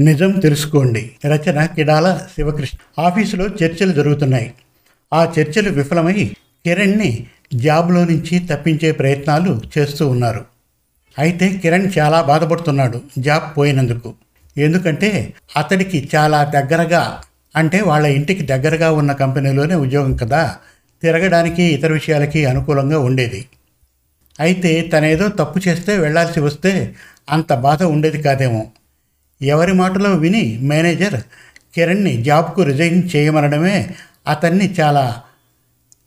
నిజం తెలుసుకోండి. రచన కిడాల శివకృష్ణ. ఆఫీసులో చర్చలు జరుగుతున్నాయి. ఆ చర్చలు విఫలమై కిరణ్ని జాబ్లో నుంచి తప్పించే ప్రయత్నాలు చేస్తూ ఉన్నారు. అయితే కిరణ్ చాలా బాధపడుతున్నాడు జాబ్ పోయినందుకు. ఎందుకంటే అతడికి చాలా దగ్గరగా అంటే వాళ్ళ ఇంటికి దగ్గరగా ఉన్న కంపెనీలోనే ఉద్యోగం కదా తిరగడానికి ఇతర విషయాలకి అనుకూలంగా ఉండేది. అయితే తనేదో తప్పు చేస్తే వెళ్ళాల్సి వస్తే అంత బాధ ఉండేది కాదేమో. ఎవరి మాటలో విని మేనేజర్ కిరణ్ని జాబ్కు రిజైన్ చేయమనడమే అతన్ని చాలా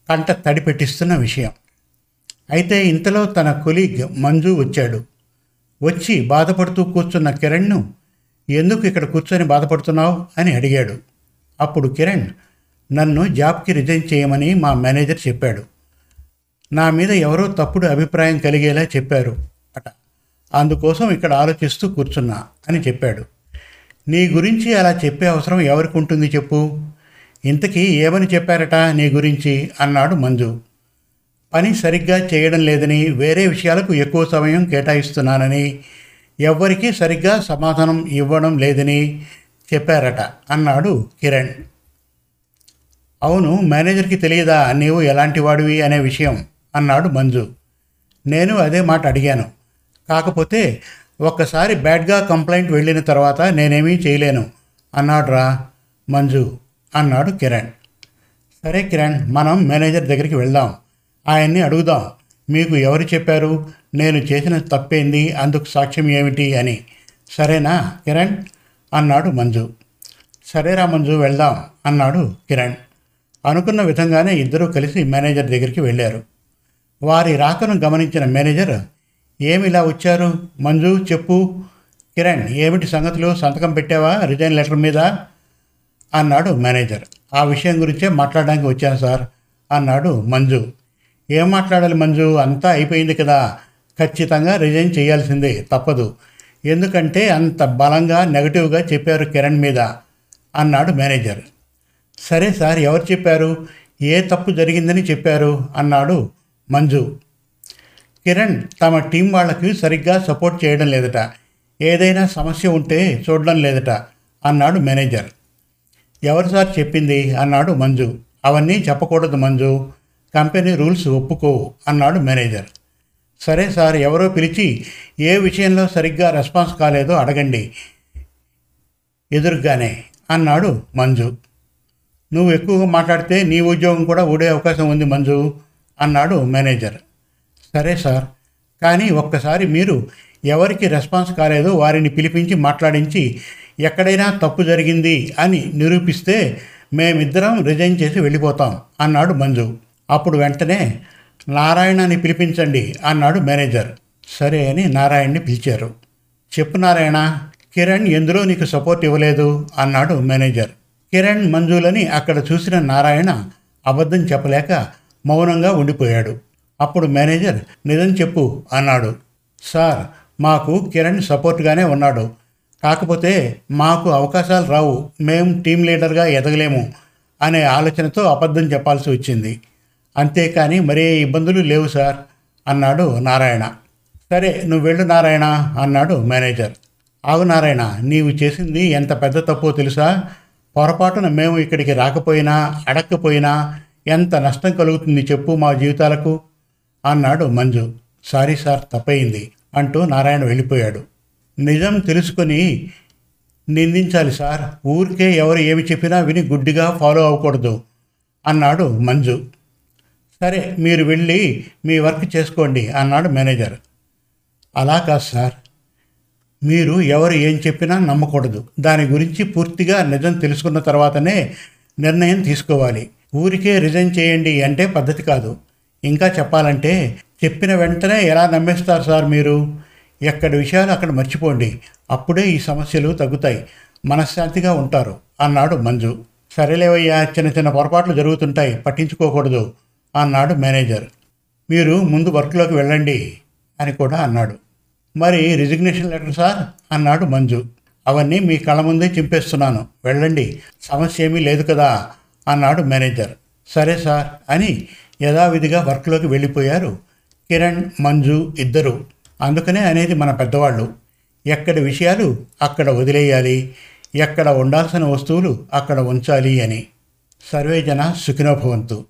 కంట తడిపెట్టిస్తున్న విషయం. అయితే ఇంతలో తన కొలీగ్ మంజు వచ్చాడు. వచ్చి బాధపడుతూ కూర్చున్న కిరణ్ను ఎందుకు ఇక్కడ కూర్చొని బాధపడుతున్నావు? అని అడిగాడు. అప్పుడు కిరణ్ నన్ను జాబ్కి రిజైన్ చేయమని మా మేనేజర్ చెప్పాడు. నా మీద ఎవరో తప్పుడు అభిప్రాయం కలిగేలా చెప్పారు. అందుకోసం ఇక్కడ ఆలోచిస్తూ కూర్చున్నా అని చెప్పాడు. నీ గురించి అలా చెప్పే అవసరం ఎవరికి ఉంటుంది చెప్పు? ఇంతకీ ఏమని చెప్పారట నీ గురించి? అన్నాడు మంజు. పని సరిగ్గా చేయడం లేదని వేరే విషయాలకు ఎక్కువ సమయం కేటాయిస్తున్నానని ఎవ్వరికీ సరిగ్గా సమాధానం ఇవ్వడం లేదని చెప్పారట అన్నాడు కిరణ్. అవును మేనేజర్కి తెలియదా నీవు ఎలాంటి వాడివి అనే విషయం? అన్నాడు మంజు. నేను అదే మాట అడిగాను. కాకపోతే ఒక్కసారి బ్యాడ్గా కంప్లైంట్ వెళ్ళిన తర్వాత నేనేమీ చేయలేను. అన్నాడురా మంజు. అన్నాడు కిరణ్. సరే కిరణ్ మనం మేనేజర్ దగ్గరికి వెళ్దాం. ఆయన్ని అడుగుదాం. మీకు ఎవరు చెప్పారు? నేను చేసిన తప్పేంది? అందుకు సాక్ష్యం ఏమిటి అని. సరేనా కిరణ్? అన్నాడు మంజు. సరేరా మంజు వెళ్దాం అన్నాడు కిరణ్. అనుకున్న విధంగానే ఇద్దరూ కలిసి మేనేజర్ దగ్గరికి వెళ్ళారు. వారి రాకను గమనించిన మేనేజర్ ఏమిలా వచ్చారు? మంజు చెప్పు. కిరణ్ ఏమిటి సంగతులు? సంతకం పెట్టావా? రిజైన్ లెటర్ మీద? అన్నాడు మేనేజర్. ఆ విషయం గురించే మాట్లాడడానికి వచ్చాను సార్ అన్నాడు మంజు. ఏం మాట్లాడాలి మంజు? అంతా అయిపోయింది కదా. ఖచ్చితంగా రిజైన్ చేయాల్సిందే తప్పదు. ఎందుకంటే అంత బలంగా నెగటివ్గా చెప్పారు కిరణ్ మీద అన్నాడు మేనేజర్. సరే సార్ ఎవరు చెప్పారు? ఏ తప్పు జరిగిందని చెప్పారు? అన్నాడు మంజు. కిరణ్ తమ టీం వాళ్ళకి సరిగ్గా సపోర్ట్ చేయడం లేదట. ఏదైనా సమస్య ఉంటే చూడడం లేదట అన్నాడు మేనేజర్. ఎవరు సార్ చెప్పింది? అన్నాడు మంజు. అవన్నీ చెప్పకూడదు మంజు. కంపెనీ రూల్స్ ఒప్పుకో అన్నాడు మేనేజర్. సరే సార్ ఎవరో పిలిచి ఏ విషయంలో సరిగ్గా రెస్పాన్స్ కాలేదో అడగండి. ఎదురుగానే అన్నాడు మంజు. నువ్వు ఎక్కువగా మాట్లాడితే నీ ఉద్యోగం కూడా ఊడే అవకాశం ఉంది మంజు అన్నాడు మేనేజర్. సరే సార్. కానీ ఒక్కసారి మీరు ఎవరికి రెస్పాన్స్ కాలేదో వారిని పిలిపించి మాట్లాడించి ఎక్కడైనా తప్పు జరిగింది అని నిరూపిస్తే మేమిద్దరం రిజైన్ చేసి వెళ్ళిపోతాం అన్నాడు మంజు. అప్పుడు వెంటనే నారాయణని పిలిపించండి అన్నాడు మేనేజర్. సరే అని నారాయణ్ని పిలిచారు. చెప్పు నారాయణ కిరణ్ ఎందులో నీకు సపోర్ట్ ఇవ్వలేదు? అన్నాడు మేనేజర్. కిరణ్ మంజులని అక్కడ చూసిన నారాయణ అబద్ధం చెప్పలేక మౌనంగా ఉండిపోయాడు. అప్పుడు మేనేజర్ నిజం చెప్పు అన్నాడు. సార్ మాకు కిరణ్ సపోర్ట్గానే ఉన్నాడు. కాకపోతే మాకు అవకాశాలు రావు. మేము టీం లీడర్గా ఎదగలేము అనే ఆలోచనతో అబద్ధం చెప్పాల్సి వచ్చింది. అంతేకాని మరే ఇబ్బందులు లేవు సార్ అన్నాడు నారాయణ. సరే నువ్వు వెళ్ళు నారాయణ అన్నాడు మేనేజర్. ఆగు నారాయణ నీవు చేసింది ఎంత పెద్ద తప్పో తెలుసా? పొరపాటున మేము ఇక్కడికి రాకపోయినా అడక్కపోయినా ఎంత నష్టం కలుగుతుంది చెప్పు మా జీవితాలకు. అన్నాడు మంజు. సారీ సార్ తప్పయింది అంటూ నారాయణ వెళ్ళిపోయాడు. నిజం తెలుసుకొని నిందించాలి సార్. ఊరికే ఎవరు ఏమి చెప్పినా విని గుడ్డిగా ఫాలో అవ్వకూడదు అన్నాడు మంజు. సరే మీరు వెళ్ళి మీ వర్క్ చేసుకోండి అన్నాడు మేనేజర్. అలా కాదు సార్. మీరు ఎవరు ఏం చెప్పినా నమ్మకూడదు. దాని గురించి పూర్తిగా నిజం తెలుసుకున్న తర్వాతనే నిర్ణయం తీసుకోవాలి. ఊరికే రిజైన్ చేయండి అంటే పద్ధతి కాదు. ఇంకా చెప్పాలంటే చెప్పిన వెంటనే ఎలా నమ్మేస్తారు సార్ మీరు? ఎక్కడి విషయాలు అక్కడ మర్చిపోండి. అప్పుడే ఈ సమస్యలు తగ్గుతాయి. మనశ్శాంతిగా ఉంటారు అన్నాడు మంజు. సరేలేవయ్యా చిన్న చిన్న పొరపాట్లు జరుగుతుంటాయి పట్టించుకోకూడదు అన్నాడు మేనేజర్. మీరు ముందు వర్క్లోకి వెళ్ళండి అని కూడా అన్నాడు. మరి రిజిగ్నేషన్ లెటర్ సార్? అన్నాడు మంజు. అవన్నీ మీ కళ్ళ ముందే చింపేస్తున్నాను. వెళ్ళండి సమస్య ఏమీ లేదు కదా అన్నాడు మేనేజర్. సరే సార్ అని యథావిధిగా వర్క్లోకి వెళ్ళిపోయారు. కిరణ్ మంజు ఇద్దరు. అందుకనే అనేది మన పెద్దవాళ్ళు. ఎక్కడి విషయాలు అక్కడ వదిలేయాలి. ఎక్కడ ఉండాల్సిన వస్తువులు అక్కడ ఉంచాలి అని. సర్వేజన సుఖినోభవంతు.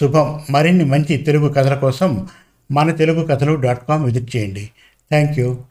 శుభం. మరిన్ని మంచి తెలుగు కథల కోసం మన తెలుగు కథలు డాట్ కామ్ విజిట్ చేయండి. Thank you